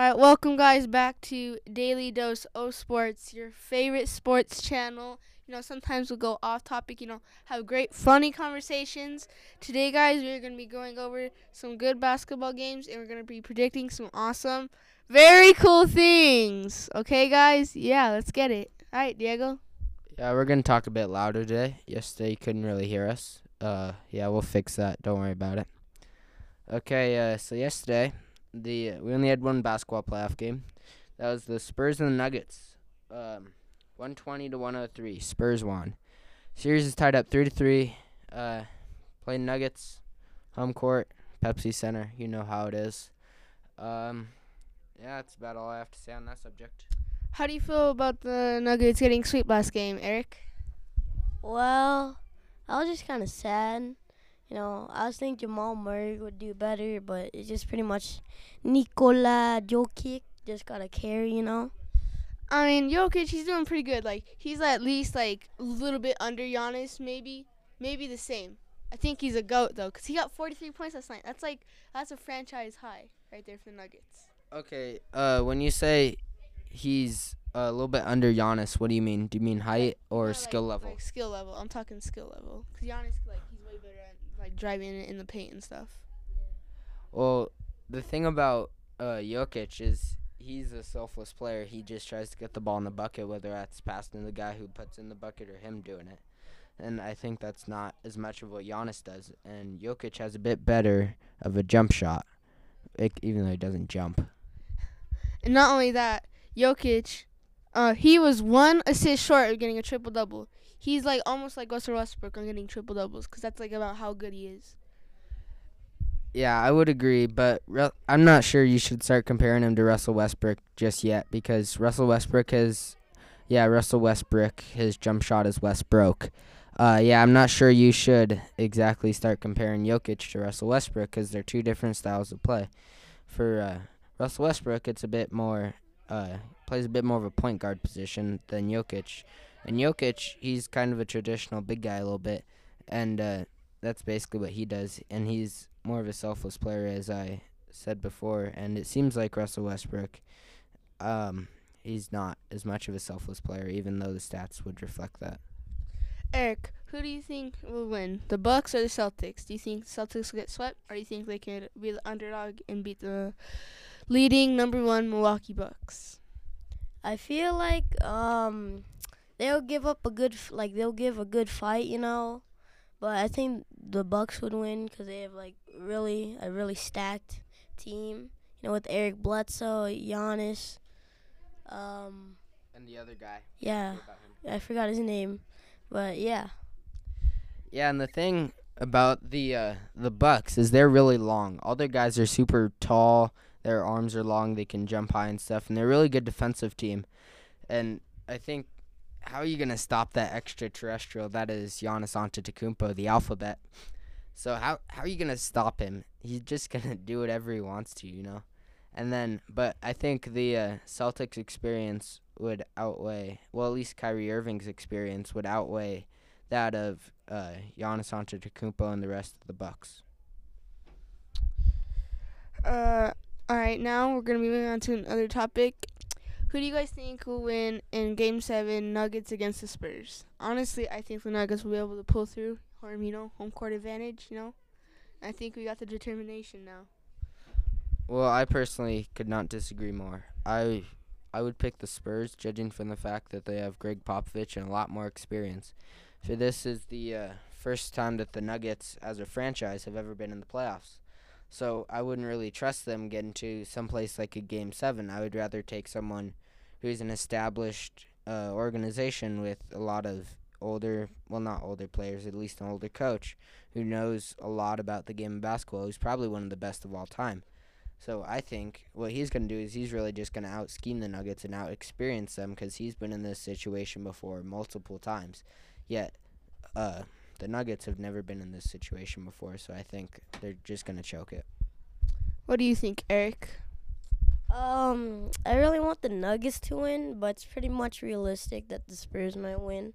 All right, welcome guys back to Daily Dose O Sports, your favorite sports channel. You know, sometimes we'll go off topic, you know, have great funny conversations. Today, guys, we're going to be going over some good basketball games and we're going to be predicting some awesome, very cool things. Okay, guys? Yeah, let's get it. All right, Diego. Yeah, we're gonna talk a bit louder today. Yesterday you couldn't really hear us. Uh, yeah, we'll fix that. Don't worry about it. Okay, uh, so yesterday the we only had one basketball playoff game. That was the Spurs and the Nuggets. Um, one twenty to one hundred three. Spurs won. Series is tied up three to three. Uh, playing Nuggets, home court, Pepsi Center. You know how it is. Um, yeah, that's about all I have to say on that subject. How do you feel about the Nuggets getting swept last game, Eric? Well, I was just kind of sad. You know, I was thinking Jamal Murray would do better, but it's just pretty much Nikola Jokic just got a carry, you know. I mean, Jokic, he's doing pretty good. Like, he's at least like a little bit under Giannis, maybe, maybe the same. I think he's a goat though, cause he got 43 points last night. That's like that's a franchise high right there for the Nuggets. Okay, uh, when you say he's a little bit under Giannis, what do you mean? Do you mean height or No, skill like, level? Like skill level. I'm talking skill level. Cause Giannis, like, he's way better at like driving it in the paint and stuff. Well, the thing about uh, Jokic is he's a selfless player. He just tries to get the ball in the bucket, whether that's passing the guy who puts in the bucket or him doing it. And I think that's not as much of what Giannis does. And Jokic has a bit better of a jump shot, it, even though he doesn't jump. And not only that, Jokic, uh, he was one assist short of getting a triple double. He's like almost like Russell Westbrook on getting triple doubles, cause that's like about how good he is. Yeah, I would agree, but Ru- I'm not sure you should start comparing him to Russell Westbrook just yet because Russell Westbrook has, yeah, Russell Westbrook, his jump shot is Westbrook. Uh, yeah, I'm not sure you should exactly start comparing Jokic to Russell Westbrook because they're two different styles of play. For uh, Russell Westbrook, it's a bit more, uh, plays a bit more of a point guard position than Jokic. And Jokic, he's kind of a traditional big guy a little bit, and uh, that's basically what he does. And he's more of a selfless player, as I said before. And it seems like Russell Westbrook, um, he's not as much of a selfless player, even though the stats would reflect that. Eric, who do you think will win, the Bucks or the Celtics? Do you think Celtics will get swept, or do you think they could be the underdog and beat the leading number one Milwaukee Bucks? I feel like um they'll give up a good like they'll give a good fight, you know. But I think the Bucks would win because they have like really a really stacked team. You know, with Eric Bledsoe, Giannis. Um, And the other guy. yeah, I forgot his name, but yeah. Yeah, and the thing about the uh, the Bucks is they're really long. All their guys are super tall. Their arms are long. They can jump high and stuff, and they're a really good defensive team. And I think how are you gonna stop that extraterrestrial that is Giannis Antetokounmpo, the alphabet? So how how are you gonna stop him? He's just gonna do whatever he wants to, you know. And then, but I think the uh, Celtics experience would outweigh, well, at least Kyrie Irving's experience would outweigh that of uh, Giannis Antetokounmpo and the rest of the Bucks. Uh, all right, now we're gonna be moving on to another topic. Who do you guys think will win in Game Seven, Nuggets against the Spurs? Honestly, I think the Nuggets will be able to pull through, or you know, home court advantage. You know, I think we got the determination now. Well, I personally could not disagree more. I I would pick the Spurs, judging from the fact that they have Gregg Popovich and a lot more experience. For this is the uh, first time that the Nuggets, as a franchise, have ever been in the playoffs. So I wouldn't really trust them getting to someplace like a Game Seven. I would rather take someone who's an established uh, organization with a lot of older, well, not older players, at least an older coach who knows a lot about the game of basketball. Who's probably one of the best of all time. So I think what he's going to do is he's really just going to out scheme the Nuggets and out experience them because he's been in this situation before multiple times. Yet, uh, the Nuggets have never been in this situation before, so I think they're just going to choke it. What do you think, Eric? Um, I really want the Nuggets to win, but it's pretty much realistic that the Spurs might win.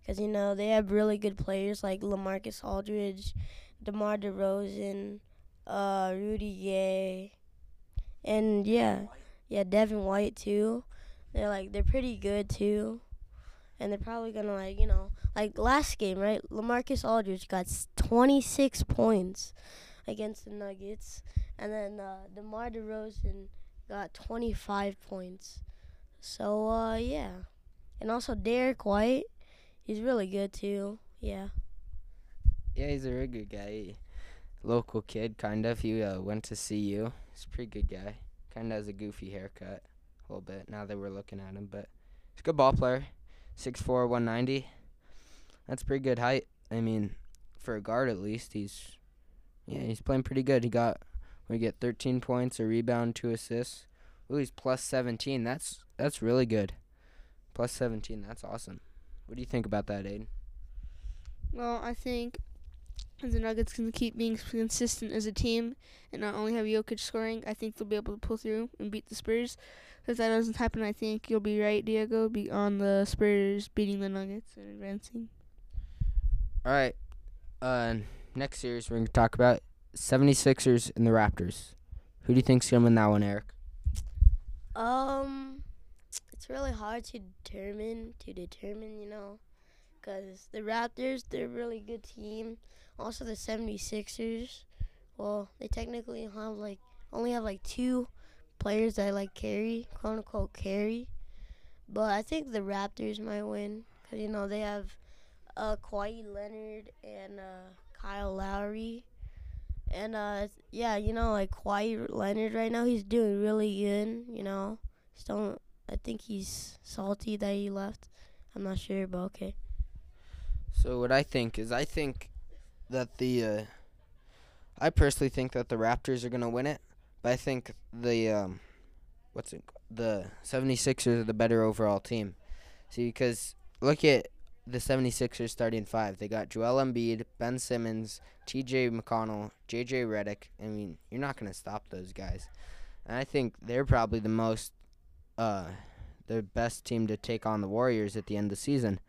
Because, you know, they have really good players like LaMarcus Aldridge, DeMar DeRozan, uh, Rudy Gay. And, yeah, yeah, Devin White too. They're like they're pretty good too, and they're probably gonna like you know like last game right. LaMarcus Aldridge got 26 points against the Nuggets, and then uh, DeMar DeRozan got 25 points. So uh, yeah, and also Derrick White, he's really good too. Yeah. Yeah, he's a really good guy. Local kid, kind of. He uh, went to CU. He's a pretty good guy. Kind of has a goofy haircut, a little bit. Now that we're looking at him, but he's a good ball player. 6'4", 190. That's pretty good height. I mean, for a guard at least, he's yeah, he's playing pretty good. He got we get 13 points, a rebound, two assists. Ooh, he's plus 17. That's that's really good. Plus 17. That's awesome. What do you think about that, Aiden? Well, I think the Nuggets can keep being consistent as a team and not only have Jokic scoring, I think they'll be able to pull through and beat the Spurs. If that doesn't happen, I think you'll be right, Diego, be on the Spurs beating the Nuggets and advancing. All right. Uh, next series we're going to talk about 76ers and the Raptors. Who do you think's going to win that one, Eric? Um, it's really hard to determine to determine, you know, because the Raptors they're a really good team. Also the 76ers, well, they technically have like only have like two players that like carry, quote unquote carry. But I think the Raptors might win because you know they have uh Kawhi Leonard and uh Kyle Lowry. And uh yeah, you know like Kawhi Leonard right now he's doing really good, you know. Still I think he's salty that he left. I'm not sure, but okay. So what I think is I think that the uh, I personally think that the Raptors are to win it, but I think the um what's it the 76ers are the better overall team. See because look at the 76ers starting five. They got Joel Embiid, Ben Simmons, TJ McConnell, JJ Redick. I mean, you're not going to stop those guys. And I think they're probably the most uh the best team to take on the Warriors at the end of the season.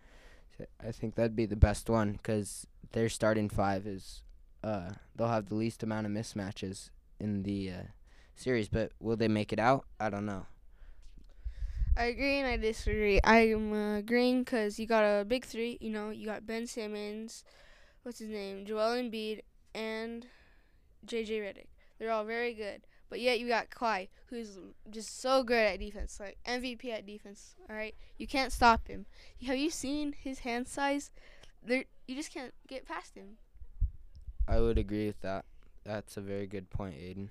I think that'd be the best one because their starting five is uh they'll have the least amount of mismatches in the uh, series. But will they make it out? I don't know. I agree and I disagree. I'm uh, agreeing because you got a big three. You know, you got Ben Simmons, what's his name, Joel Embiid, and JJ Redick. They're all very good. But yet you got Kawhi, who's just so good at defense, like MVP at defense. All right, you can't stop him. Have you seen his hand size? There, you just can't get past him. I would agree with that. That's a very good point, Aiden.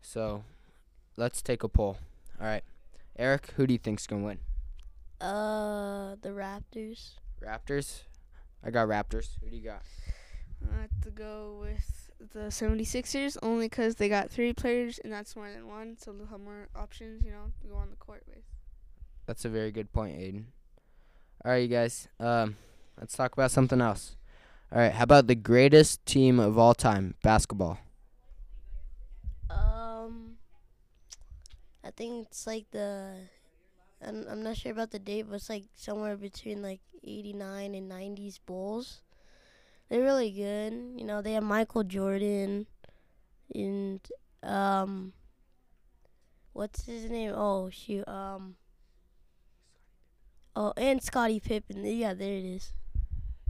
So, let's take a poll. Eric, who do you think's gonna win? Uh, the Raptors. Raptors. I got Raptors. Who do you got? I have to go with the 76ers only because they got three players and that's more than one, so they'll have more options, you know, to go on the court with. That's a very good point, Aiden. All right, you guys. Um, let's talk about something else. All right, how about the greatest team of all time, basketball? Um, I think it's like the. I'm I'm not sure about the date, but it's like somewhere between like 89 and 90s Bulls. They're really good. You know, they have Michael Jordan and um what's his name? Oh shoot. Um Oh, and Scottie Pippen. Yeah, there it is.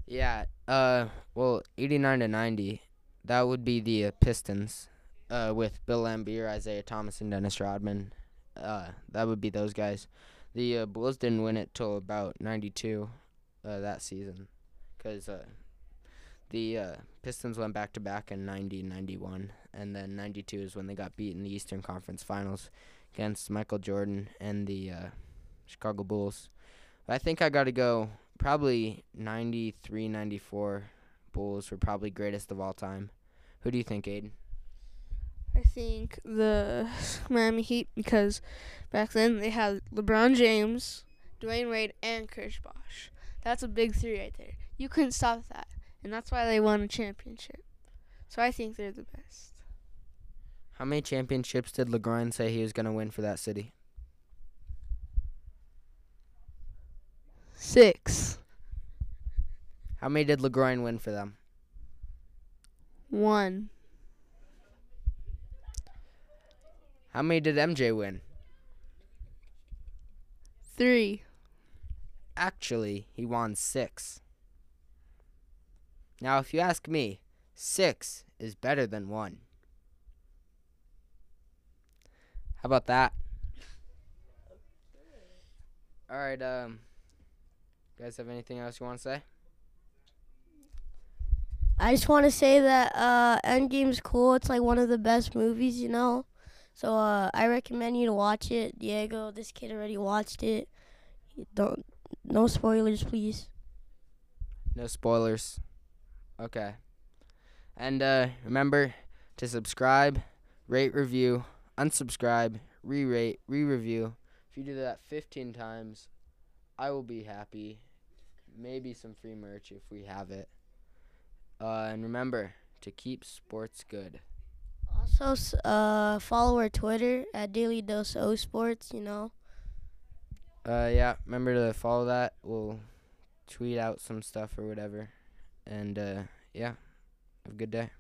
Yeah. Uh well, 89 to 90. That would be the uh, Pistons uh with Bill Laimbeer, Isiah Thomas and Dennis Rodman. Uh that would be those guys. The uh, Bulls didn't win it till about 92 uh that season cuz uh the uh, Pistons went back to back in 90 and 91, and then 92 is when they got beat in the Eastern Conference Finals against Michael Jordan and the uh, Chicago Bulls. I think I got to go probably 93 94 Bulls were probably greatest of all time. Who do you think, Aiden? I think the Miami Heat because back then they had LeBron James, Dwyane Wade, and Chris Bosh. That's a big three right there. You couldn't stop that and that's why they won a championship. So I think they're the best. How many championships did LeBron say he was going to win for that city? Six. How many did LeBron win for them? One. How many did MJ win? three. Actually, he won six. Now, if you ask me, six is better than one. How about that? All right, um, you guys have anything else you want to say? I just want to say that uh, Endgame's cool. It's like one of the best movies, you know. So uh, I recommend you to watch it. Diego, this kid already watched it. Don't no spoilers, please. No spoilers. Okay. And uh, remember to subscribe, rate, review, unsubscribe, re rate, re review. If you do that 15 times, I will be happy. Maybe some free merch if we have it. Uh, and remember to keep sports good. Also, uh, follow our Twitter at Daily Dose O Sports. You know. Uh, yeah, remember to follow that. We'll tweet out some stuff or whatever. And uh, yeah, have a good day.